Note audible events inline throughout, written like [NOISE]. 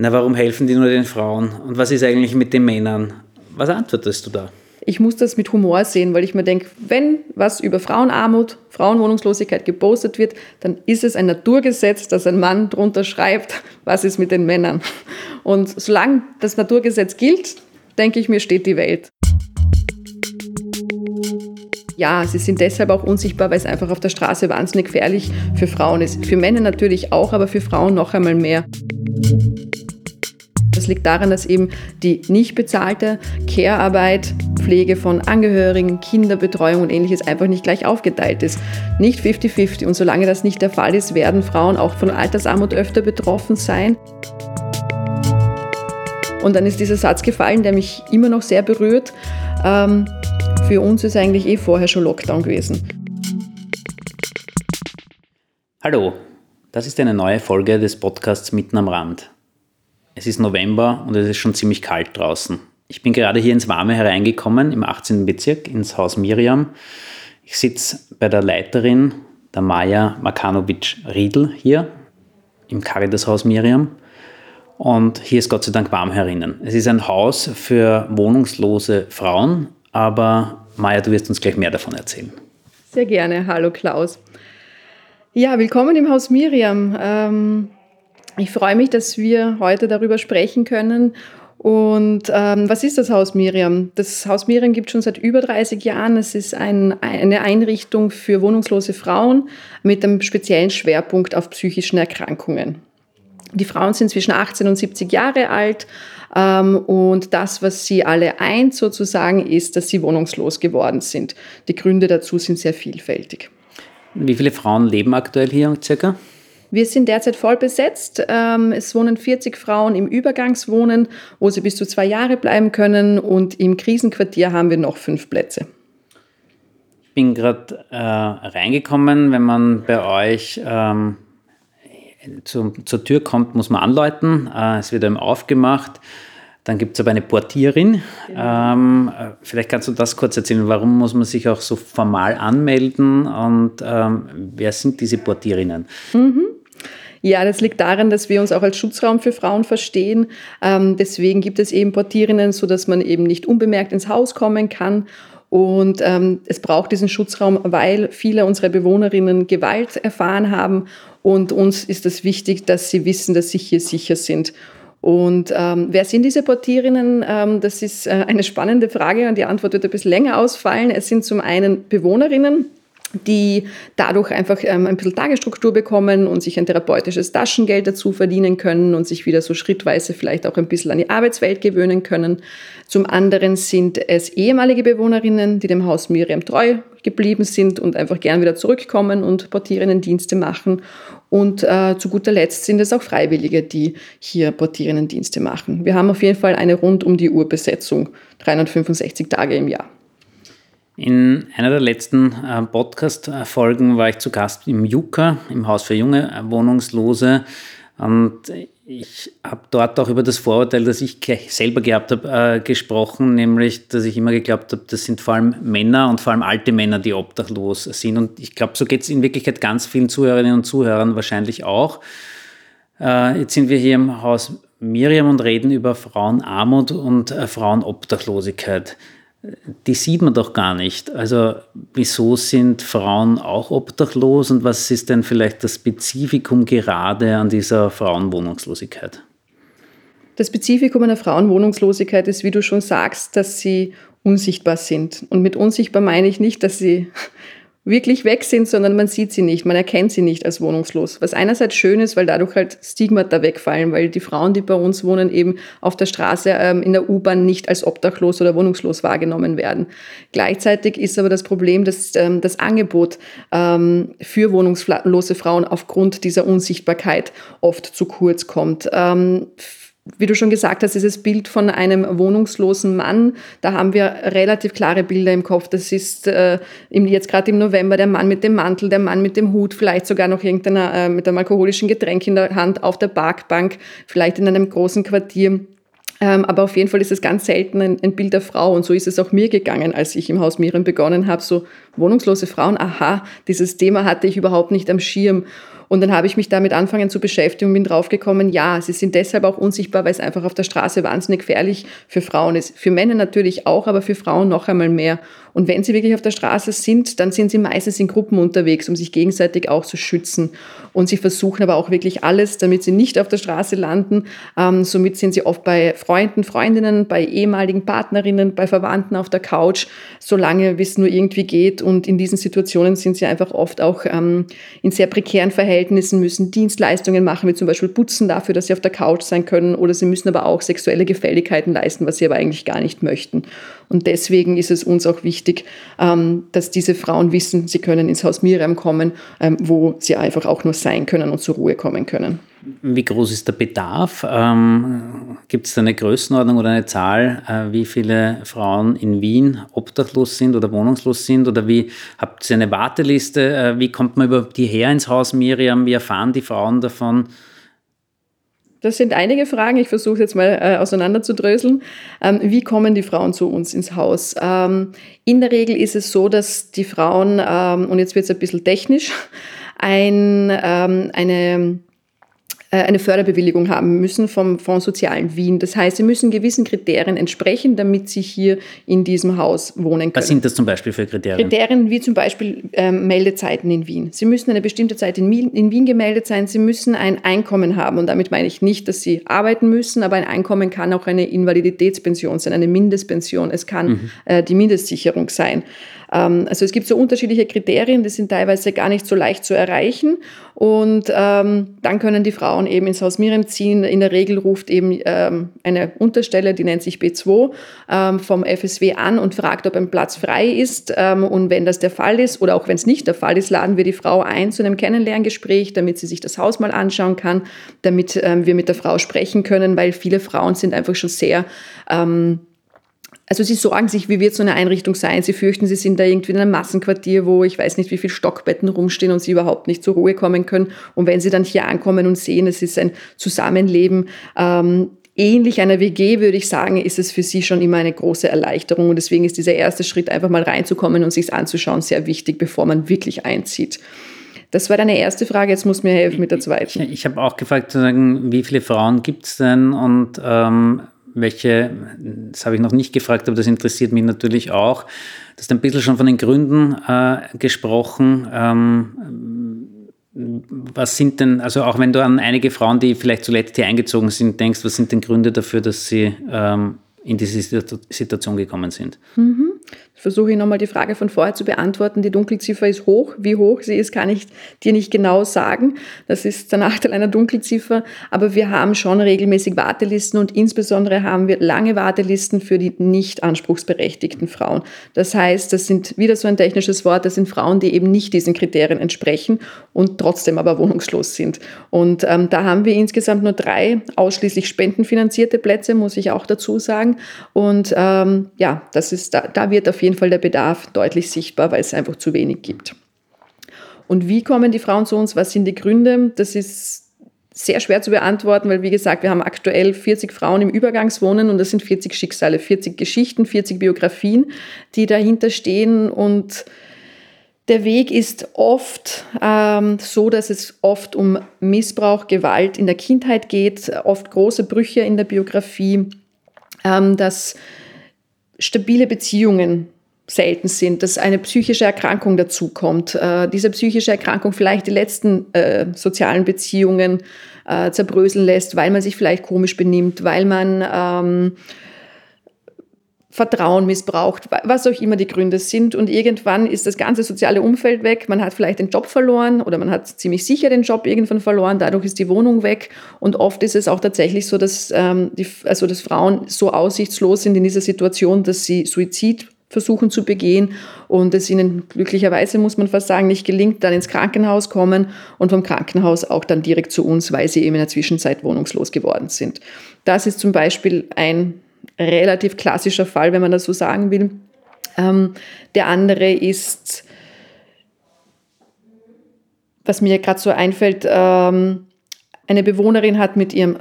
Na, warum helfen die nur den Frauen? Und was ist eigentlich mit den Männern? Was antwortest du da? Ich muss das mit Humor sehen, weil ich mir denke, wenn was über Frauenarmut, Frauenwohnungslosigkeit gepostet wird, dann ist es ein Naturgesetz, dass ein Mann drunter schreibt, [LAUGHS] was ist mit den Männern. Und solange das Naturgesetz gilt, denke ich mir, steht die Welt. Ja, sie sind deshalb auch unsichtbar, weil es einfach auf der Straße wahnsinnig gefährlich für Frauen ist. Für Männer natürlich auch, aber für Frauen noch einmal mehr. Das liegt daran, dass eben die nicht bezahlte Care-Arbeit, Pflege von Angehörigen, Kinderbetreuung und ähnliches einfach nicht gleich aufgeteilt ist. Nicht 50-50. Und solange das nicht der Fall ist, werden Frauen auch von Altersarmut öfter betroffen sein. Und dann ist dieser Satz gefallen, der mich immer noch sehr berührt. Ähm, für uns ist eigentlich eh vorher schon Lockdown gewesen. Hallo, das ist eine neue Folge des Podcasts Mitten am Rand. Es ist November und es ist schon ziemlich kalt draußen. Ich bin gerade hier ins Warme hereingekommen, im 18. Bezirk, ins Haus Miriam. Ich sitze bei der Leiterin, der Maja Makanovic-Riedl, hier im Caritas-Haus Miriam. Und hier ist Gott sei Dank warm herinnen. Es ist ein Haus für wohnungslose Frauen, aber Maja, du wirst uns gleich mehr davon erzählen. Sehr gerne. Hallo Klaus. Ja, willkommen im Haus Miriam. Ähm, ich freue mich, dass wir heute darüber sprechen können. Und ähm, was ist das Haus Miriam? Das Haus Miriam gibt es schon seit über 30 Jahren. Es ist ein, eine Einrichtung für wohnungslose Frauen mit einem speziellen Schwerpunkt auf psychischen Erkrankungen. Die Frauen sind zwischen 18 und 70 Jahre alt. Ähm, und das, was sie alle eint sozusagen, ist, dass sie wohnungslos geworden sind. Die Gründe dazu sind sehr vielfältig. Wie viele Frauen leben aktuell hier circa? Wir sind derzeit voll besetzt. Ähm, es wohnen 40 Frauen im Übergangswohnen, wo sie bis zu zwei Jahre bleiben können. Und im Krisenquartier haben wir noch fünf Plätze. Ich bin gerade äh, reingekommen. Wenn man bei euch ähm, zu, zur Tür kommt, muss man anläuten. Äh, es wird einem aufgemacht. Dann gibt es aber eine Portierin. Genau. Ähm, vielleicht kannst du das kurz erzählen. Warum muss man sich auch so formal anmelden und ähm, wer sind diese Portierinnen? Mhm. Ja, das liegt daran, dass wir uns auch als Schutzraum für Frauen verstehen. Ähm, deswegen gibt es eben Portierinnen, sodass man eben nicht unbemerkt ins Haus kommen kann. Und ähm, es braucht diesen Schutzraum, weil viele unserer Bewohnerinnen Gewalt erfahren haben. Und uns ist es wichtig, dass sie wissen, dass sie hier sicher sind. Und ähm, wer sind diese Portierinnen? Ähm, das ist äh, eine spannende Frage und die Antwort wird ein bisschen länger ausfallen. Es sind zum einen Bewohnerinnen, die dadurch einfach ähm, ein bisschen Tagesstruktur bekommen und sich ein therapeutisches Taschengeld dazu verdienen können und sich wieder so schrittweise vielleicht auch ein bisschen an die Arbeitswelt gewöhnen können. Zum anderen sind es ehemalige Bewohnerinnen, die dem Haus Miriam treu geblieben sind und einfach gern wieder zurückkommen und Portierinnendienste machen. Und äh, zu guter Letzt sind es auch Freiwillige, die hier Portierinnendienste machen. Wir haben auf jeden Fall eine rund um die Uhr Besetzung, 365 Tage im Jahr. In einer der letzten äh, Podcast-Folgen war ich zu Gast im Juka, im Haus für junge Wohnungslose. Und ich habe dort auch über das Vorurteil, das ich selber gehabt habe, äh, gesprochen, nämlich, dass ich immer geglaubt habe, das sind vor allem Männer und vor allem alte Männer, die obdachlos sind. Und ich glaube, so geht es in Wirklichkeit ganz vielen Zuhörerinnen und Zuhörern wahrscheinlich auch. Äh, jetzt sind wir hier im Haus Miriam und reden über Frauenarmut und äh, Frauenobdachlosigkeit die sieht man doch gar nicht. Also wieso sind Frauen auch obdachlos und was ist denn vielleicht das Spezifikum gerade an dieser Frauenwohnungslosigkeit? Das Spezifikum einer Frauenwohnungslosigkeit ist, wie du schon sagst, dass sie unsichtbar sind. Und mit unsichtbar meine ich nicht, dass sie wirklich weg sind, sondern man sieht sie nicht, man erkennt sie nicht als wohnungslos. Was einerseits schön ist, weil dadurch halt Stigmata wegfallen, weil die Frauen, die bei uns wohnen, eben auf der Straße ähm, in der U-Bahn nicht als obdachlos oder wohnungslos wahrgenommen werden. Gleichzeitig ist aber das Problem, dass ähm, das Angebot ähm, für wohnungslose Frauen aufgrund dieser Unsichtbarkeit oft zu kurz kommt. Wie du schon gesagt hast, dieses Bild von einem wohnungslosen Mann, da haben wir relativ klare Bilder im Kopf. Das ist äh, jetzt gerade im November der Mann mit dem Mantel, der Mann mit dem Hut, vielleicht sogar noch irgendeiner äh, mit einem alkoholischen Getränk in der Hand auf der Parkbank, vielleicht in einem großen Quartier. Ähm, aber auf jeden Fall ist es ganz selten ein, ein, Bild der Frau. Und so ist es auch mir gegangen, als ich im Haus Miriam begonnen habe. So wohnungslose Frauen, aha, dieses Thema hatte ich überhaupt nicht am Schirm. Und dann habe ich mich damit angefangen zu beschäftigen und bin draufgekommen, ja, sie sind deshalb auch unsichtbar, weil es einfach auf der Straße wahnsinnig gefährlich für Frauen ist. Für Männer natürlich auch, aber für Frauen noch einmal mehr. Und wenn sie wirklich auf der Straße sind, dann sind sie meistens in Gruppen unterwegs, um sich gegenseitig auch zu schützen. Und sie versuchen aber auch wirklich alles, damit sie nicht auf der Straße landen. Ähm, somit sind sie oft bei Freunden, Freundinnen, bei ehemaligen Partnerinnen, bei Verwandten auf der Couch, solange es nur irgendwie geht. Und in diesen Situationen sind sie einfach oft auch ähm, in sehr prekären Verhältnissen, müssen Dienstleistungen machen, wie zum Beispiel putzen dafür, dass sie auf der Couch sein können. Oder sie müssen aber auch sexuelle Gefälligkeiten leisten, was sie aber eigentlich gar nicht möchten. Und deswegen ist es uns auch wichtig, ähm, dass diese Frauen wissen, sie können ins Haus Miriam kommen, ähm, wo sie einfach auch nur sein können und zur Ruhe kommen können. Wie groß ist der Bedarf? Ähm, Gibt es eine Größenordnung oder eine Zahl, äh, wie viele Frauen in Wien obdachlos sind oder wohnungslos sind? Oder wie habt ihr eine Warteliste? Äh, wie kommt man über die her ins Haus Miriam? Wie erfahren die Frauen davon? Das sind einige Fragen. Ich versuche jetzt mal äh, auseinanderzudröseln. Ähm, wie kommen die Frauen zu uns ins Haus? Ähm, in der Regel ist es so, dass die Frauen, ähm, und jetzt wird es ein bisschen technisch, ein, ähm, eine eine Förderbewilligung haben müssen vom Fonds Sozialen Wien. Das heißt, sie müssen gewissen Kriterien entsprechen, damit sie hier in diesem Haus wohnen können. Was sind das zum Beispiel für Kriterien? Kriterien wie zum Beispiel ähm, Meldezeiten in Wien. Sie müssen eine bestimmte Zeit in, in Wien gemeldet sein. Sie müssen ein Einkommen haben. Und damit meine ich nicht, dass sie arbeiten müssen, aber ein Einkommen kann auch eine Invaliditätspension sein, eine Mindestpension. Es kann mhm. äh, die Mindestsicherung sein. Ähm, also es gibt so unterschiedliche Kriterien, die sind teilweise gar nicht so leicht zu erreichen. Und ähm, dann können die Frauen eben ins Haus Miriam ziehen. In der Regel ruft eben ähm, eine Unterstelle, die nennt sich B2, ähm, vom FSW an und fragt, ob ein Platz frei ist. Ähm, und wenn das der Fall ist oder auch wenn es nicht der Fall ist, laden wir die Frau ein zu einem Kennenlerngespräch, damit sie sich das Haus mal anschauen kann, damit ähm, wir mit der Frau sprechen können, weil viele Frauen sind einfach schon sehr ähm, also sie sorgen sich, wie wird so eine Einrichtung sein? Sie fürchten, sie sind da irgendwie in einem Massenquartier, wo ich weiß nicht, wie viele Stockbetten rumstehen und sie überhaupt nicht zur Ruhe kommen können. Und wenn sie dann hier ankommen und sehen, es ist ein Zusammenleben, ähm, ähnlich einer WG, würde ich sagen, ist es für sie schon immer eine große Erleichterung. Und deswegen ist dieser erste Schritt, einfach mal reinzukommen und sich anzuschauen, sehr wichtig, bevor man wirklich einzieht. Das war deine erste Frage, jetzt muss mir helfen mit der zweiten. Ich, ich habe auch gefragt, zu sagen, wie viele Frauen gibt es denn und ähm, welche, das habe ich noch nicht gefragt, aber das interessiert mich natürlich auch. Du hast ein bisschen schon von den Gründen äh, gesprochen. Ähm, was sind denn, also auch wenn du an einige Frauen, die vielleicht zuletzt hier eingezogen sind, denkst, was sind denn Gründe dafür, dass sie ähm, in diese Situation gekommen sind? Mhm. Ich versuche nochmal die Frage von vorher zu beantworten. Die Dunkelziffer ist hoch. Wie hoch sie ist, kann ich dir nicht genau sagen. Das ist der Nachteil einer Dunkelziffer. Aber wir haben schon regelmäßig Wartelisten und insbesondere haben wir lange Wartelisten für die nicht anspruchsberechtigten Frauen. Das heißt, das sind wieder so ein technisches Wort, das sind Frauen, die eben nicht diesen Kriterien entsprechen und trotzdem aber wohnungslos sind. Und ähm, da haben wir insgesamt nur drei ausschließlich spendenfinanzierte Plätze, muss ich auch dazu sagen. Und ähm, ja, das ist, da, da wird auf jeden jeden Fall der Bedarf deutlich sichtbar, weil es einfach zu wenig gibt. Und wie kommen die Frauen zu uns? Was sind die Gründe? Das ist sehr schwer zu beantworten, weil wie gesagt, wir haben aktuell 40 Frauen im Übergangswohnen und das sind 40 Schicksale, 40 Geschichten, 40 Biografien, die dahinter stehen und der Weg ist oft ähm, so, dass es oft um Missbrauch, Gewalt in der Kindheit geht, oft große Brüche in der Biografie, ähm, dass stabile Beziehungen selten sind, dass eine psychische Erkrankung dazukommt, äh, diese psychische Erkrankung vielleicht die letzten äh, sozialen Beziehungen äh, zerbröseln lässt, weil man sich vielleicht komisch benimmt, weil man ähm, Vertrauen missbraucht, was auch immer die Gründe sind. Und irgendwann ist das ganze soziale Umfeld weg. Man hat vielleicht den Job verloren oder man hat ziemlich sicher den Job irgendwann verloren. Dadurch ist die Wohnung weg. Und oft ist es auch tatsächlich so, dass, ähm, die, also dass Frauen so aussichtslos sind in dieser Situation, dass sie Suizid versuchen zu begehen und es ihnen glücklicherweise, muss man fast sagen, nicht gelingt, dann ins Krankenhaus kommen und vom Krankenhaus auch dann direkt zu uns, weil sie eben in der Zwischenzeit wohnungslos geworden sind. Das ist zum Beispiel ein relativ klassischer Fall, wenn man das so sagen will. Ähm, der andere ist, was mir gerade so einfällt, ähm, eine Bewohnerin hat mit ihrem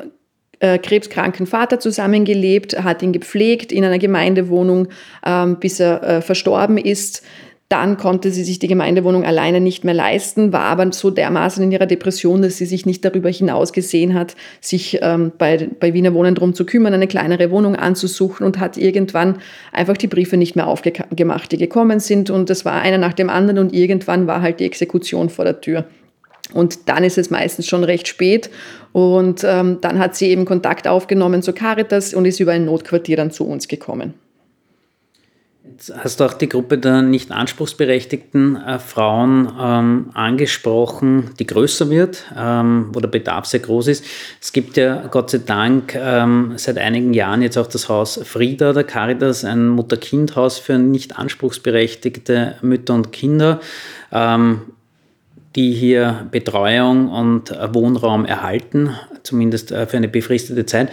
äh, krebskranken Vater zusammengelebt, hat ihn gepflegt in einer Gemeindewohnung, ähm, bis er äh, verstorben ist. Dann konnte sie sich die Gemeindewohnung alleine nicht mehr leisten, war aber so dermaßen in ihrer Depression, dass sie sich nicht darüber hinaus gesehen hat, sich ähm, bei, bei Wiener Wohnen darum zu kümmern, eine kleinere Wohnung anzusuchen und hat irgendwann einfach die Briefe nicht mehr aufgemacht, die gekommen sind. Und das war einer nach dem anderen und irgendwann war halt die Exekution vor der Tür. Und dann ist es meistens schon recht spät. Und ähm, dann hat sie eben Kontakt aufgenommen zur Caritas und ist über ein Notquartier dann zu uns gekommen. Hast du auch die Gruppe der nicht anspruchsberechtigten äh, Frauen ähm, angesprochen, die größer wird, ähm, wo der Bedarf sehr groß ist. Es gibt ja Gott sei Dank ähm, seit einigen Jahren jetzt auch das Haus Frieda der Caritas, ein Mutter-Kind-Haus für nicht anspruchsberechtigte Mütter und Kinder. Ähm, die hier Betreuung und Wohnraum erhalten, zumindest äh, für eine befristete Zeit.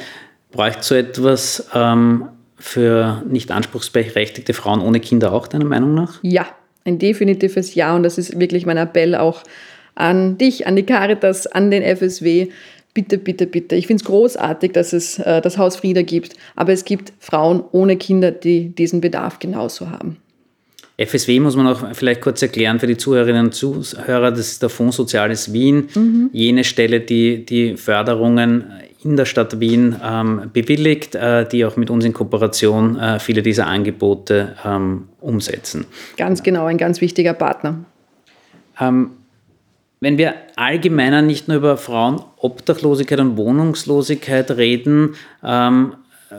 Bräuchte so etwas ähm, für nicht anspruchsberechtigte Frauen ohne Kinder auch, deiner Meinung nach? Ja, ein definitives Ja. Und das ist wirklich mein Appell auch an dich, an die Caritas, an den FSW. Bitte, bitte, bitte. Ich finde es großartig, dass es äh, das Haus Frieda gibt, aber es gibt Frauen ohne Kinder, die diesen Bedarf genauso haben. FSW muss man auch vielleicht kurz erklären für die Zuhörerinnen und Zuhörer, das ist der Fonds Soziales Wien, mhm. jene Stelle, die die Förderungen in der Stadt Wien ähm, bewilligt, äh, die auch mit uns in Kooperation äh, viele dieser Angebote ähm, umsetzen. Ganz genau, ein ganz wichtiger Partner. Ähm, wenn wir allgemeiner nicht nur über Frauenobdachlosigkeit und Wohnungslosigkeit reden, ähm,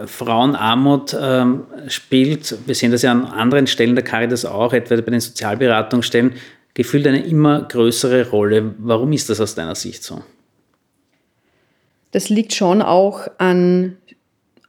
Frauenarmut ähm, spielt, wir sehen das ja an anderen Stellen der Caritas auch, etwa bei den Sozialberatungsstellen, gefühlt eine immer größere Rolle. Warum ist das aus deiner Sicht so? Das liegt schon auch an,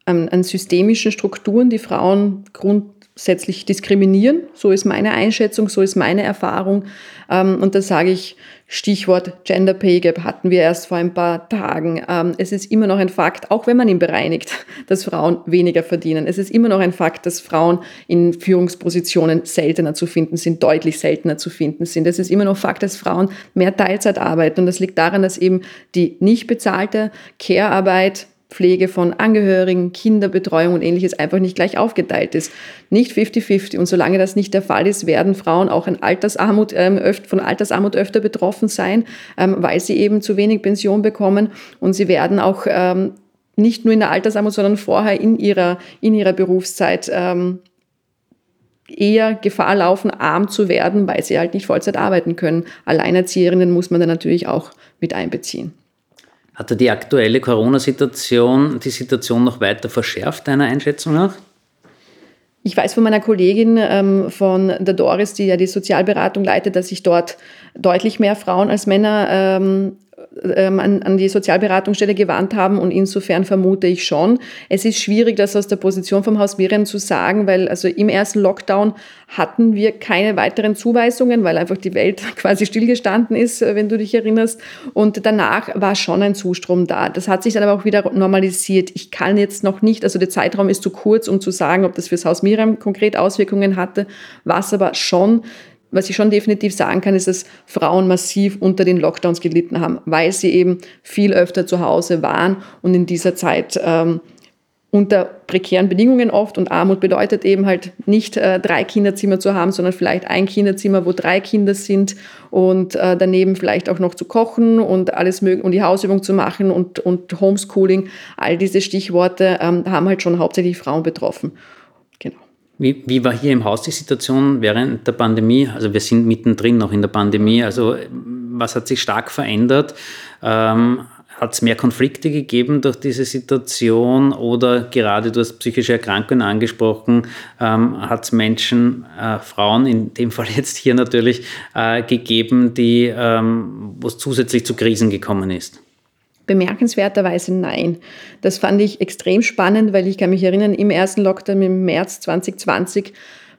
an, an systemischen Strukturen, die Frauen grundsätzlich diskriminieren. So ist meine Einschätzung, so ist meine Erfahrung. Ähm, und da sage ich, Stichwort Gender Pay Gap hatten wir erst vor ein paar Tagen. Ähm, es ist immer noch ein Fakt, auch wenn man ihn bereinigt, [LAUGHS] dass Frauen weniger verdienen. Es ist immer noch ein Fakt, dass Frauen in Führungspositionen seltener zu finden sind, deutlich seltener zu finden sind. Es ist immer noch Fakt, dass Frauen mehr Teilzeit arbeiten. Und das liegt daran, dass eben die nicht bezahlte Care-Arbeit Pflege von Angehörigen, Kinderbetreuung und ähnliches einfach nicht gleich aufgeteilt ist. Nicht 50-50. Und solange das nicht der Fall ist, werden Frauen auch in Altersarmut, ähm, öfter, von Altersarmut öfter betroffen sein, ähm, weil sie eben zu wenig Pension bekommen. Und sie werden auch ähm, nicht nur in der Altersarmut, sondern vorher in ihrer, in ihrer Berufszeit ähm, eher Gefahr laufen, arm zu werden, weil sie halt nicht Vollzeit arbeiten können. Alleinerzieherinnen muss man da natürlich auch mit einbeziehen. Hatte die aktuelle Corona-Situation die Situation noch weiter verschärft, deiner Einschätzung nach? Ich weiß von meiner Kollegin, ähm, von der Doris, die ja die Sozialberatung leitet, dass sich dort deutlich mehr Frauen als Männer ähm, an, an die Sozialberatungsstelle gewandt haben und insofern vermute ich schon. Es ist schwierig, das aus der Position vom Haus Miriam zu sagen, weil also im ersten Lockdown hatten wir keine weiteren Zuweisungen, weil einfach die Welt [LAUGHS] quasi stillgestanden ist, äh, wenn du dich erinnerst. Und danach war schon ein Zustrom da. Das hat sich dann aber auch wieder normalisiert. Ich kann jetzt noch nicht, also der Zeitraum ist zu kurz, um zu sagen, ob das fürs Haus Miriam konkret Auswirkungen hatte, was aber schon was ich schon definitiv sagen kann, ist, dass Frauen massiv unter den Lockdowns gelitten haben, weil sie eben viel öfter zu Hause waren und in dieser Zeit ähm, unter prekären Bedingungen oft. Und Armut bedeutet eben halt nicht äh, drei Kinderzimmer zu haben, sondern vielleicht ein Kinderzimmer, wo drei Kinder sind und äh, daneben vielleicht auch noch zu kochen und alles und die Hausübung zu machen und, und Homeschooling. All diese Stichworte ähm, haben halt schon hauptsächlich Frauen betroffen. Wie, wie war hier im Haus die Situation während der Pandemie? Also wir sind mittendrin noch in der Pandemie. Also was hat sich stark verändert? Ähm, hat es mehr Konflikte gegeben durch diese Situation oder gerade du hast psychische Erkrankungen angesprochen, ähm, hat es Menschen, äh, Frauen in dem Fall jetzt hier natürlich, äh, gegeben, die, ähm, wo es zusätzlich zu Krisen gekommen ist? Bemerkenswerterweise nein. Das fand ich extrem spannend, weil ich kann mich erinnern, im ersten Lockdown im März 2020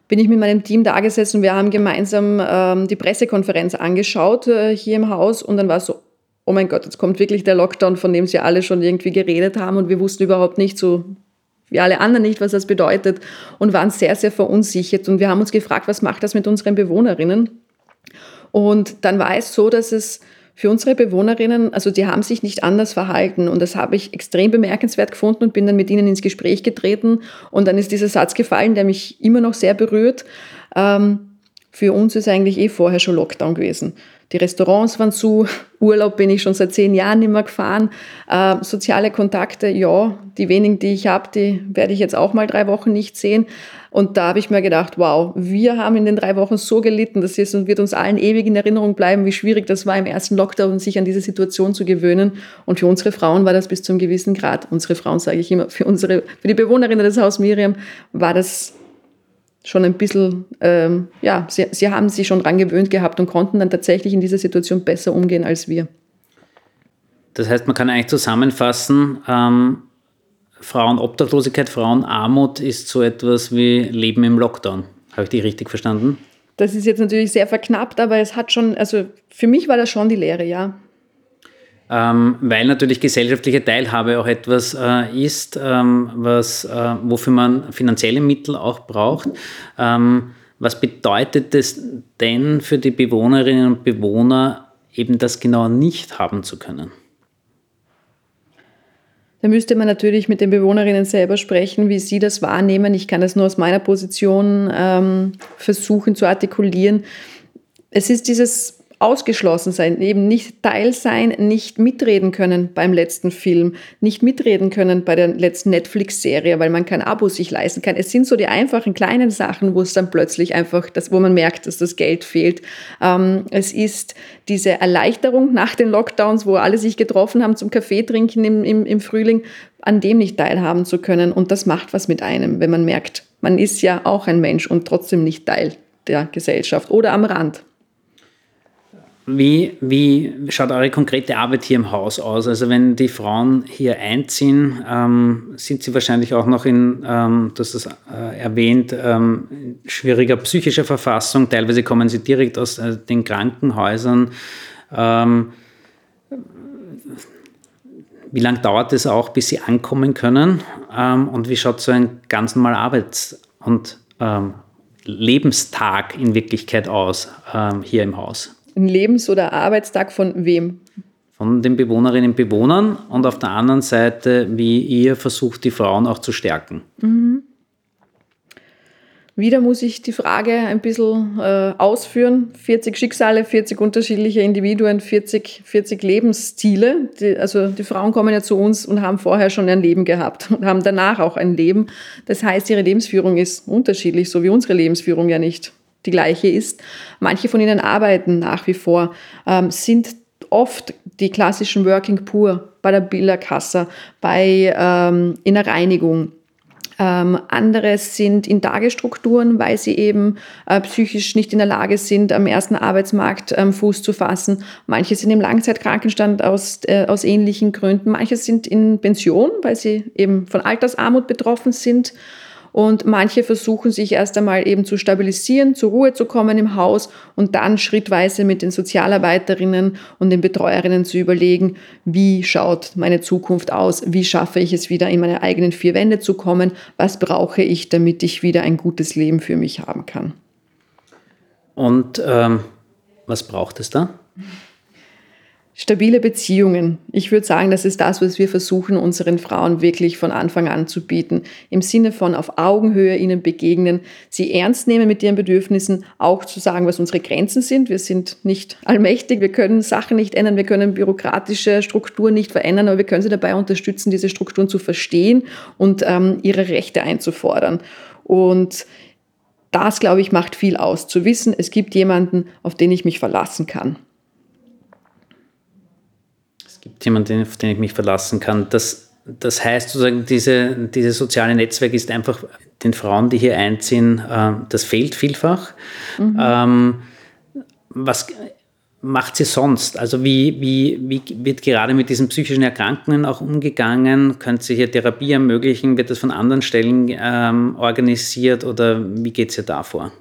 bin ich mit meinem Team da gesessen und wir haben gemeinsam ähm, die Pressekonferenz angeschaut äh, hier im Haus und dann war es so, oh mein Gott, jetzt kommt wirklich der Lockdown, von dem sie alle schon irgendwie geredet haben und wir wussten überhaupt nicht so, wie alle anderen nicht, was das bedeutet und waren sehr, sehr verunsichert und wir haben uns gefragt, was macht das mit unseren Bewohnerinnen? Und dann war es so, dass es für unsere Bewohnerinnen, also die haben sich nicht anders verhalten und das habe ich extrem bemerkenswert gefunden und bin dann mit ihnen ins Gespräch getreten und dann ist dieser Satz gefallen, der mich immer noch sehr berührt. Ähm, für uns ist eigentlich eh vorher schon Lockdown gewesen. Die Restaurants waren zu, [LAUGHS] Urlaub bin ich schon seit zehn Jahren nicht mehr gefahren. Äh, soziale Kontakte, ja, die wenigen, die ich habe, die werde ich jetzt auch mal drei Wochen nicht sehen. Und da habe ich mir gedacht, wow, wir haben in den drei Wochen so gelitten, das ist und wird uns allen ewig in Erinnerung bleiben, wie schwierig das war im ersten Lockdown, sich an diese Situation zu gewöhnen. Und für unsere Frauen war das bis zu einem gewissen Grad, unsere Frauen sage ich immer, für unsere, für die Bewohnerinnen des Haus Miriam war das schon ein bisschen, ähm, ja, sie, sie haben sich schon dran gewöhnt gehabt und konnten dann tatsächlich in dieser Situation besser umgehen als wir. Das heißt, man kann eigentlich zusammenfassen, ähm, Frauenobdachlosigkeit, Frauenarmut ist so etwas wie Leben im Lockdown. Habe ich die richtig verstanden? Das ist jetzt natürlich sehr verknappt, aber es hat schon, also für mich war das schon die Lehre, ja ähm, weil natürlich gesellschaftliche Teilhabe auch etwas äh, ist, ähm, was, äh, wofür man finanzielle Mittel auch braucht. Ähm, was bedeutet es denn für die Bewohnerinnen und Bewohner, eben das genau nicht haben zu können? Da müsste man natürlich mit den Bewohnerinnen selber sprechen, wie sie das wahrnehmen. Ich kann das nur aus meiner Position ähm, versuchen zu artikulieren. Es ist dieses ausgeschlossen sein, eben nicht Teil sein, nicht mitreden können beim letzten Film, nicht mitreden können bei der letzten Netflix-Serie, weil man kein Abo sich leisten kann. Es sind so die einfachen kleinen Sachen, wo es dann plötzlich einfach, das, wo man merkt, dass das Geld fehlt. Ähm, es ist diese Erleichterung nach den Lockdowns, wo alle sich getroffen haben zum Kaffee trinken im, im, im Frühling, an dem nicht teilhaben zu können. Und das macht was mit einem, wenn man merkt, man ist ja auch ein Mensch und trotzdem nicht Teil der Gesellschaft oder am Rand. Wie, wie schaut eure konkrete Arbeit hier im Haus aus? Also wenn die Frauen hier einziehen, ähm, sind sie wahrscheinlich auch noch in, ähm, du hast das äh, erwähnt, ähm, schwieriger psychischer Verfassung. Teilweise kommen sie direkt aus äh, den Krankenhäusern. Ähm, wie lange dauert es auch, bis sie ankommen können? Ähm, und wie schaut so ein ganz normaler Arbeits- und ähm, Lebenstag in Wirklichkeit aus hier im Haus? Ein Lebens- oder Arbeitstag von wem? Von den Bewohnerinnen und Bewohnern und auf der anderen Seite, wie ihr versucht, die Frauen auch zu stärken. Mhm. Wieder muss ich die Frage ein bisschen äh, ausführen. 40 Schicksale, 40 unterschiedliche Individuen, 40, 40 Lebensstile. Die, also die Frauen kommen ja zu uns und haben vorher schon ein Leben gehabt und haben danach auch ein Leben. Das heißt, ihre Lebensführung ist unterschiedlich, so wie unsere Lebensführung ja nicht die gleiche ist. Manche von ihnen arbeiten nach wie vor, ähm, sind oft die klassischen Working Poor bei der Bilderkasse, bei ähm, in der Reinigung. Ähm, andere sind in Tagesstrukturen, weil sie eben äh, psychisch nicht in der Lage sind, am ersten Arbeitsmarkt ähm, Fuß zu fassen. Manche sind im Langzeitkrankenstand aus, äh, aus ähnlichen Gründen. Manche sind in Pension, weil sie eben von Altersarmut betroffen sind. Und manche versuchen sich erst einmal eben zu stabilisieren, zur Ruhe zu kommen im Haus und dann schrittweise mit den Sozialarbeiterinnen und den Betreuerinnen zu überlegen, wie schaut meine Zukunft aus, wie schaffe ich es wieder in meine eigenen vier Wände zu kommen, was brauche ich, damit ich wieder ein gutes Leben für mich haben kann. Und ähm, was braucht es da? Stabile Beziehungen. Ich würde sagen, das ist das, was wir versuchen, unseren Frauen wirklich von Anfang an zu bieten. Im Sinne von auf Augenhöhe ihnen begegnen, sie ernst nehmen mit ihren Bedürfnissen, auch zu sagen, was unsere Grenzen sind. Wir sind nicht allmächtig, wir können Sachen nicht ändern, wir können bürokratische Strukturen nicht verändern, aber wir können sie dabei unterstützen, diese Strukturen zu verstehen und ähm, ihre Rechte einzufordern. Und das, glaube ich, macht viel aus, zu wissen, es gibt jemanden, auf den ich mich verlassen kann gibt jemanden, auf den ich mich verlassen kann. Das, das heißt sozusagen, diese, dieses soziale Netzwerk ist einfach den Frauen, die hier einziehen, äh, das fehlt vielfach. Mhm. Ähm, was macht sie sonst? Also wie, wie, wie wird gerade mit diesen psychischen Erkrankungen auch umgegangen? Könnt sie hier Therapie ermöglichen? Wird das von anderen Stellen ähm, organisiert oder wie geht es ihr davor?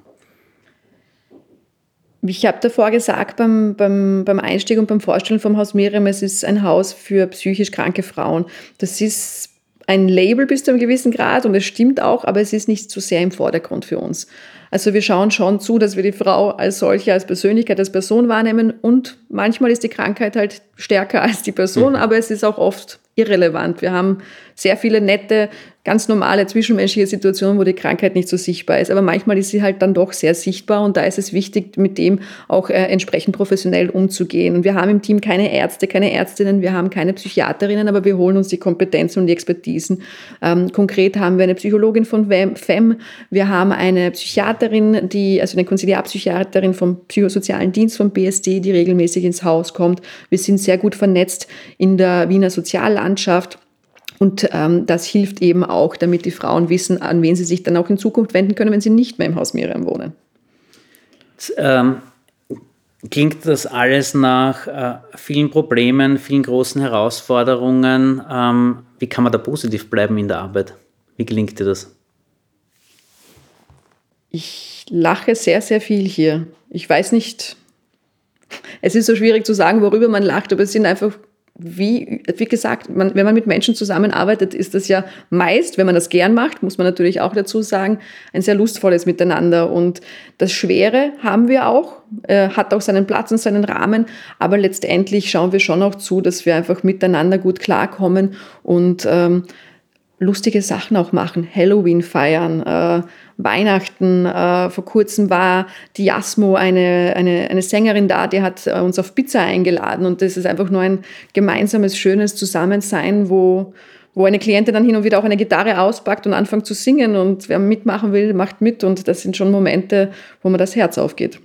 Ich habe davor gesagt beim, beim, beim Einstieg und beim Vorstellen vom Haus Miriam, es ist ein Haus für psychisch kranke Frauen. Das ist ein Label bis zu einem gewissen Grad und es stimmt auch, aber es ist nicht so sehr im Vordergrund für uns. Also wir schauen schon zu, dass wir die Frau als solche, als Persönlichkeit, als Person wahrnehmen und manchmal ist die Krankheit halt stärker als die Person, mhm. aber es ist auch oft irrelevant. Wir haben sehr viele nette, ganz normale zwischenmenschliche Situationen, wo die Krankheit nicht so sichtbar ist. Aber manchmal ist sie halt dann doch sehr sichtbar und da ist es wichtig, mit dem auch äh, entsprechend professionell umzugehen. Und wir haben im Team keine Ärzte, keine Ärztinnen, wir haben keine Psychiaterinnen, aber wir holen uns die Kompetenzen und die Expertisen. Ähm, konkret haben wir eine Psychologin von FEM, wir haben eine Psychiaterin, die, also eine Konsiliarpsychiaterin vom psychosozialen Dienst vom BSD, die regelmäßig ins Haus kommt. Wir sind sehr gut vernetzt in der Wiener Soziallandschaft. Und ähm, das hilft eben auch, damit die Frauen wissen, an wen sie sich dann auch in Zukunft wenden können, wenn sie nicht mehr im Haus Miriam wohnen. Ähm, klingt das alles nach äh, vielen Problemen, vielen großen Herausforderungen? Ähm, wie kann man da positiv bleiben in der Arbeit? Wie gelingt dir das? Ich lache sehr, sehr viel hier. Ich weiß nicht, es ist so schwierig zu sagen, worüber man lacht, aber es sind einfach wie, wie gesagt, man, wenn man mit Menschen zusammenarbeitet, ist das ja meist, wenn man das gern macht, muss man natürlich auch dazu sagen, ein sehr lustvolles Miteinander. Und das Schwere haben wir auch, äh, hat auch seinen Platz und seinen Rahmen, aber letztendlich schauen wir schon auch zu, dass wir einfach miteinander gut klarkommen und ähm, lustige Sachen auch machen, Halloween feiern, äh, Weihnachten. Äh, vor kurzem war die Jasmo, eine, eine, eine Sängerin da, die hat äh, uns auf Pizza eingeladen und das ist einfach nur ein gemeinsames, schönes Zusammensein, wo, wo eine Klientin dann hin und wieder auch eine Gitarre auspackt und anfängt zu singen und wer mitmachen will, macht mit und das sind schon Momente, wo mir das Herz aufgeht.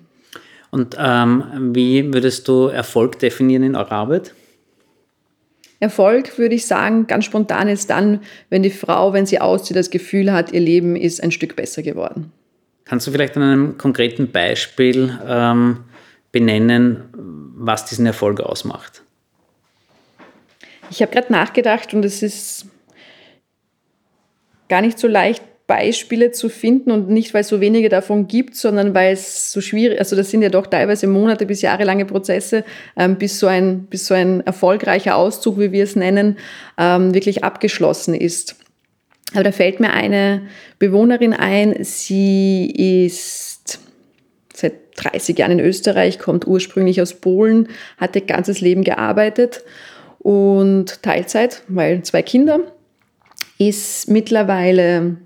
Und ähm, wie würdest du Erfolg definieren in eurer Arbeit? Erfolg, würde ich sagen, ganz spontan ist dann, wenn die Frau, wenn sie auszieht, das Gefühl hat, ihr Leben ist ein Stück besser geworden. Kannst du vielleicht an einem konkreten Beispiel ähm, benennen, was diesen Erfolg ausmacht? Ich habe gerade nachgedacht und es ist gar nicht so leicht Beispiele zu finden und nicht, weil es so wenige davon gibt, sondern weil es so schwierig, also das sind ja doch teilweise Monate bis jahrelange Prozesse, ähm, bis, so ein, bis so ein erfolgreicher Auszug, wie wir es nennen, ähm, wirklich abgeschlossen ist. Aber da fällt mir eine Bewohnerin ein, sie ist seit 30 Jahren in Österreich, kommt ursprünglich aus Polen, hat ihr ganzes Leben gearbeitet und Teilzeit, weil zwei Kinder, ist mittlerweile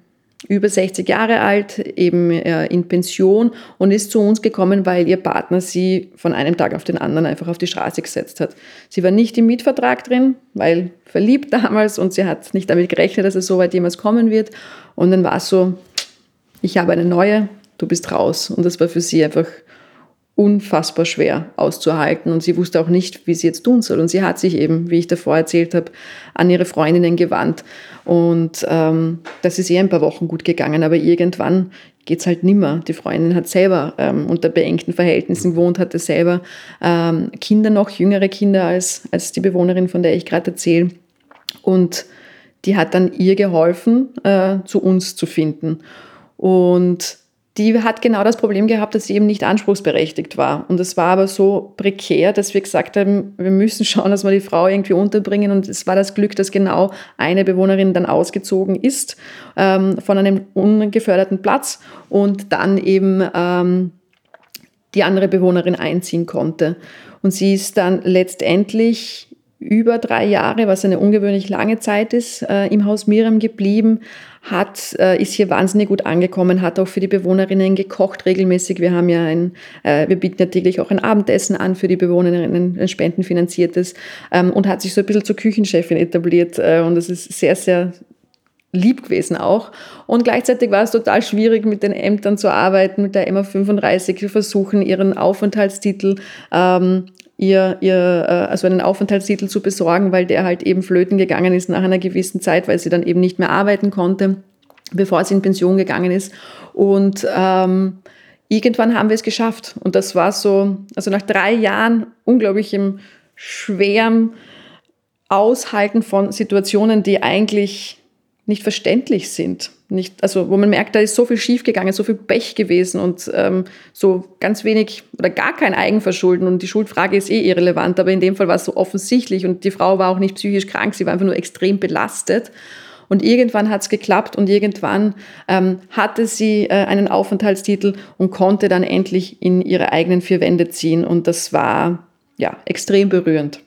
über 60 Jahre alt, eben äh, in Pension und ist zu uns gekommen, weil ihr Partner sie von einem Tag auf den anderen einfach auf die Straße gesetzt hat. Sie war nicht im Mietvertrag drin, weil verliebt [LAUGHS] damals und sie hat nicht damit gerechnet, dass es so weit jemals kommen wird. Und dann war es so, ich habe eine neue, du bist raus. Und das war für sie einfach unfassbar schwer auszuhalten und sie wusste auch nicht, wie sie jetzt tun soll. Und sie hat sich eben, wie ich davor erzählt habe, an ihre Freundinnen gewandt. Und ähm, das ist eh ein paar Wochen gut gegangen, aber irgendwann geht's halt nimmer. Die Freundin hat selber ähm, unter beengten Verhältnissen gewohnt, hatte selber ähm, Kinder noch, jüngere Kinder als, als die Bewohnerin, von der ich gerade erzähle. Und die hat dann ihr geholfen, äh, zu uns zu finden. Und die hat genau das Problem gehabt, dass sie eben nicht anspruchsberechtigt war. Und es war aber so prekär, dass wir gesagt haben, wir müssen [LAUGHS] schauen, dass wir die Frau irgendwie unterbringen. Und es war das Glück, dass genau eine Bewohnerin dann ausgezogen ist ähm, von einem ungeförderten Platz und dann eben ähm, die andere Bewohnerin einziehen konnte. Und sie ist dann letztendlich über drei Jahre, was eine ungewöhnlich lange Zeit ist, äh, im Haus Miriam geblieben, hat, äh, ist hier wahnsinnig gut angekommen, hat auch für die Bewohnerinnen gekocht regelmäßig. Wir haben ja ein, äh, wir bieten ja täglich auch ein Abendessen an für die Bewohnerinnen, ein spendenfinanziertes ähm, und hat sich so ein bisschen zur Küchenchefin etabliert äh, und das ist sehr, sehr lieb gewesen auch. Und gleichzeitig war es total schwierig, mit den Ämtern zu arbeiten, mit der MA 35 zu versuchen, ihren Aufenthaltstitel ähm, ihr, ihr äh, also einen Aufenthaltstitel zu besorgen, weil der halt eben flöten gegangen ist nach einer gewissen Zeit, weil sie dann eben nicht mehr arbeiten konnte, bevor sie in Pension gegangen ist. Und ähm, irgendwann haben wir es geschafft. Und das war so, also nach drei Jahren unglaublichem schwerem Aushalten von Situationen, die eigentlich nicht verständlich sind. Nicht, also wo man merkt, da ist so viel schiefgegangen, so viel Pech gewesen und ähm, so ganz wenig oder gar kein Eigenverschulden. Und die Schuldfrage ist eh irrelevant, aber in dem Fall war es so offensichtlich und die Frau war auch nicht psychisch krank, sie war einfach nur extrem belastet. Und irgendwann hat es geklappt und irgendwann ähm, hatte sie äh, einen Aufenthaltstitel und konnte dann endlich in ihre eigenen vier Wände ziehen. Und das war ja extrem berührend.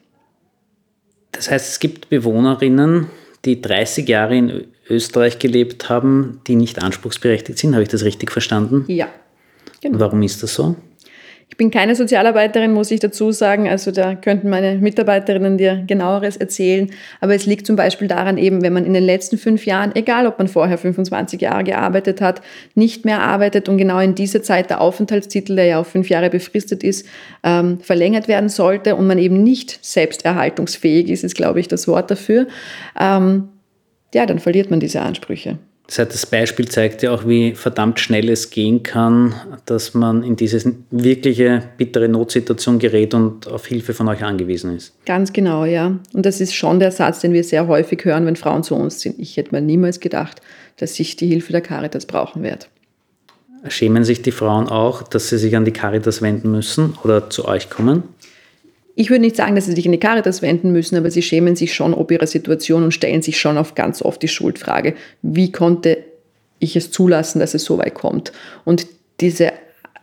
Das heißt, es gibt Bewohnerinnen, die 30 Jahre in Österreich gelebt haben, die nicht anspruchsberechtigt sind. Habe ich das richtig verstanden? Ja. Genau. Warum ist das so? Ich bin keine Sozialarbeiterin, muss ich dazu sagen. Also da könnten meine Mitarbeiterinnen dir genaueres erzählen. Aber es liegt zum Beispiel daran eben, wenn man in den letzten fünf Jahren, egal ob man vorher 25 Jahre gearbeitet hat, nicht mehr arbeitet und genau in dieser Zeit der Aufenthaltstitel, der ja auf fünf Jahre befristet ist, ähm, verlängert werden sollte und man eben nicht selbsterhaltungsfähig ist, ist, glaube ich, das Wort dafür, ähm, ja, dann verliert man diese Ansprüche. Das, heißt, das Beispiel zeigt ja auch, wie verdammt schnell es gehen kann, dass man in diese wirkliche bittere Notsituation gerät und auf Hilfe von euch angewiesen ist. Ganz genau, ja. Und das ist schon der Satz, den wir sehr häufig hören, wenn Frauen zu uns sind. Ich hätte mir niemals gedacht, dass ich die Hilfe der Caritas brauchen werde. Schämen sich die Frauen auch, dass sie sich an die Caritas wenden müssen oder zu euch kommen? Ich würde nicht sagen, dass sie sich in die Caritas wenden müssen, aber sie schämen sich schon ob ihrer Situation und stellen sich schon auf ganz oft die Schuldfrage, wie konnte ich es zulassen, dass es so weit kommt? Und diese,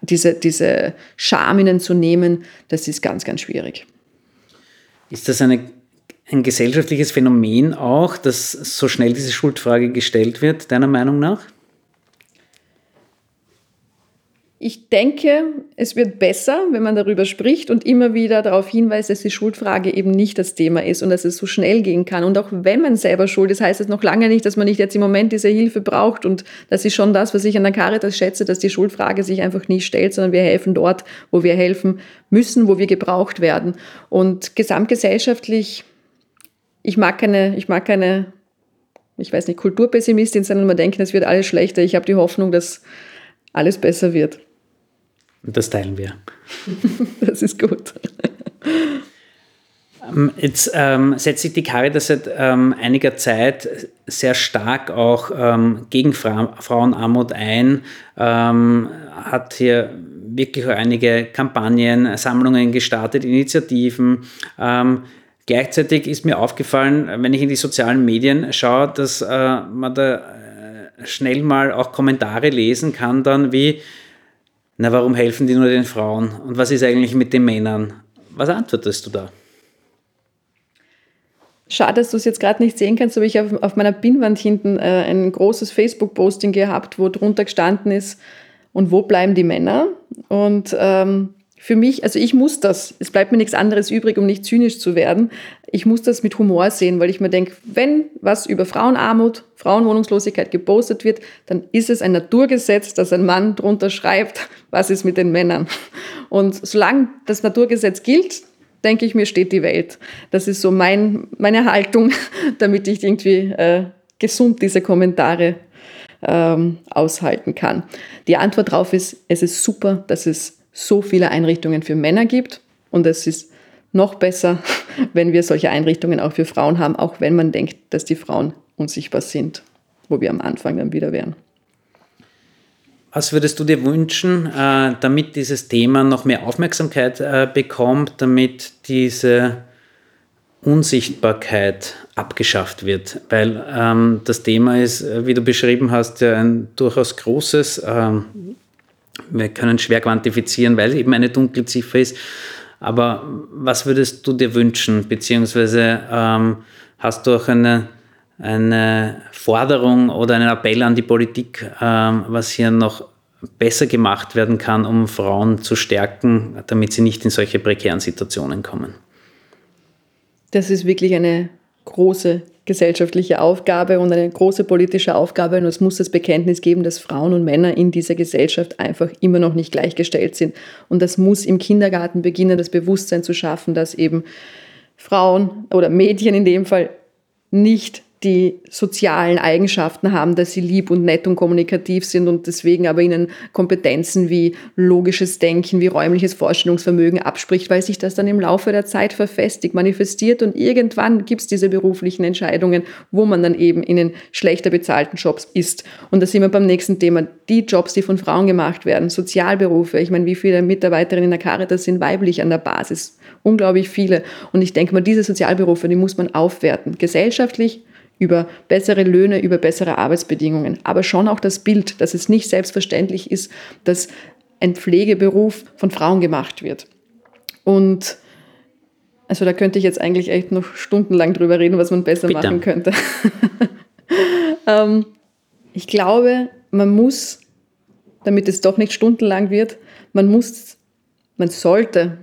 diese, diese Scham ihnen zu nehmen, das ist ganz, ganz schwierig. Ist das eine, ein gesellschaftliches Phänomen auch, dass so schnell diese Schuldfrage gestellt wird, deiner Meinung nach? Ich denke, es wird besser, wenn man darüber spricht und immer wieder darauf hinweist, dass die Schuldfrage eben nicht das Thema ist und dass es so schnell gehen kann. Und auch wenn man selber schuld ist, heißt es noch lange nicht, dass man nicht jetzt im Moment diese Hilfe braucht. Und das ist schon das, was ich an der Caritas schätze, dass die Schuldfrage sich einfach nie stellt, sondern wir helfen dort, wo wir helfen müssen, wo wir gebraucht werden. Und gesamtgesellschaftlich, ich mag keine, ich mag keine, ich weiß nicht, Kulturpessimistin sein und man denken, es wird alles schlechter. Ich habe die Hoffnung, dass alles besser wird. Das teilen wir. [LAUGHS] das ist gut. Ähm, jetzt ähm, setzt sich die Caritas seit ähm, einiger Zeit sehr stark auch ähm, gegen Fra Frauenarmut ein, ähm, hat hier wirklich einige Kampagnen, Sammlungen gestartet, Initiativen. Ähm, gleichzeitig ist mir aufgefallen, wenn ich in die sozialen Medien schaue, dass äh, man da äh, schnell mal auch Kommentare lesen kann, dann wie na, warum helfen die nur den Frauen? Und was ist eigentlich mit den Männern? Was antwortest du da? Schade, dass du es jetzt gerade nicht sehen kannst, aber ich habe auf meiner Pinnwand hinten äh, ein großes Facebook-Posting gehabt, wo drunter gestanden ist, und wo bleiben die Männer? Und ähm, für mich, also ich muss das, es bleibt mir nichts anderes übrig, um nicht zynisch zu werden. Ich muss das mit Humor sehen, weil ich mir denke, wenn was über Frauenarmut, Frauenwohnungslosigkeit gepostet wird, dann ist es ein Naturgesetz, dass ein Mann drunter schreibt, [LAUGHS] was ist mit den Männern. Und solange das Naturgesetz gilt, denke ich mir, steht die Welt. Das ist so mein, meine Haltung, [LAUGHS] damit ich irgendwie äh, gesund diese Kommentare ähm, aushalten kann. Die Antwort darauf ist, es ist super, dass es so viele Einrichtungen für Männer gibt. Und es ist noch besser, [LAUGHS] wenn wir solche Einrichtungen auch für Frauen haben, auch wenn man denkt, dass die Frauen unsichtbar sind, wo wir am Anfang dann wieder wären. Was würdest du dir wünschen, äh, damit dieses Thema noch mehr Aufmerksamkeit äh, bekommt, damit diese Unsichtbarkeit abgeschafft wird? Weil ähm, das Thema ist, äh, wie du beschrieben hast, ja ein durchaus großes. Ähm, wir können schwer quantifizieren, weil es eben eine dunkle Ziffer ist. Aber was würdest du dir wünschen? Beziehungsweise ähm, hast du auch eine, eine Forderung oder einen Appell an die Politik, ähm, was hier noch besser gemacht werden kann, um Frauen zu stärken, damit sie nicht in solche prekären Situationen kommen? Das ist wirklich eine große gesellschaftliche Aufgabe und eine große politische Aufgabe. Und es muss das Bekenntnis geben, dass Frauen und Männer in dieser Gesellschaft einfach immer noch nicht gleichgestellt sind. Und das muss im Kindergarten beginnen, das Bewusstsein zu schaffen, dass eben Frauen oder Mädchen in dem Fall nicht die sozialen Eigenschaften haben, dass sie lieb und nett und kommunikativ sind und deswegen aber ihnen Kompetenzen wie logisches Denken, wie räumliches Vorstellungsvermögen abspricht, weil sich das dann im Laufe der Zeit verfestigt, manifestiert und irgendwann gibt es diese beruflichen Entscheidungen, wo man dann eben in den schlechter bezahlten Jobs ist. Und da sind wir beim nächsten Thema, die Jobs, die von Frauen gemacht werden, Sozialberufe. Ich meine, wie viele Mitarbeiterinnen in der Caritas sind weiblich an der Basis? Unglaublich viele. Und ich denke mal, diese Sozialberufe, die muss man aufwerten, gesellschaftlich, über bessere Löhne, über bessere Arbeitsbedingungen, aber schon auch das Bild, dass es nicht selbstverständlich ist, dass ein Pflegeberuf von Frauen gemacht wird. Und also da könnte ich jetzt eigentlich echt noch stundenlang drüber reden, was man besser Bitte. machen könnte. [LAUGHS] ähm, ich glaube, man muss, damit es doch nicht stundenlang wird, man muss, man sollte,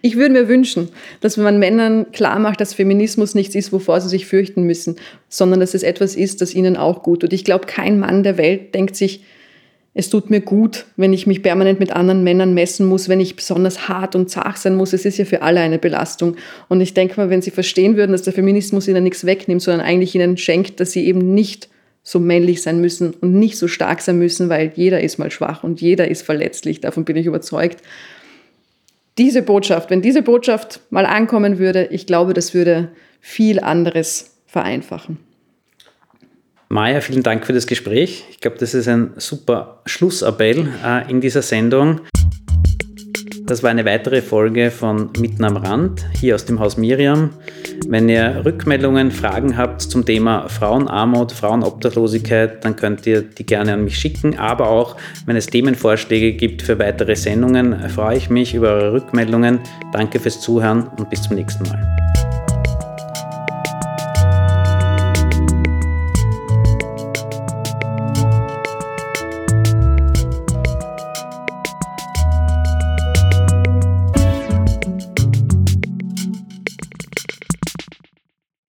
ich würde mir wünschen, dass man Männern klar macht, dass Feminismus nichts ist, wovor sie sich fürchten müssen, sondern dass es etwas ist, das ihnen auch gut tut. Ich glaube, kein Mann der Welt denkt sich, es tut mir gut, wenn ich mich permanent mit anderen Männern messen muss, wenn ich besonders hart und zart sein muss. Es ist ja für alle eine Belastung. Und ich denke mal, wenn sie verstehen würden, dass der Feminismus ihnen nichts wegnimmt, sondern eigentlich ihnen schenkt, dass sie eben nicht so männlich sein müssen und nicht so stark sein müssen, weil jeder ist mal schwach und jeder ist verletzlich. Davon bin ich überzeugt. Diese Botschaft, wenn diese Botschaft mal ankommen würde, ich glaube, das würde viel anderes vereinfachen. Maja, vielen Dank für das Gespräch. Ich glaube, das ist ein super Schlussappell äh, in dieser Sendung. Das war eine weitere Folge von Mitten am Rand, hier aus dem Haus Miriam. Wenn ihr Rückmeldungen, Fragen habt zum Thema Frauenarmut, Frauenobdachlosigkeit, dann könnt ihr die gerne an mich schicken. Aber auch, wenn es Themenvorschläge gibt für weitere Sendungen, freue ich mich über eure Rückmeldungen. Danke fürs Zuhören und bis zum nächsten Mal.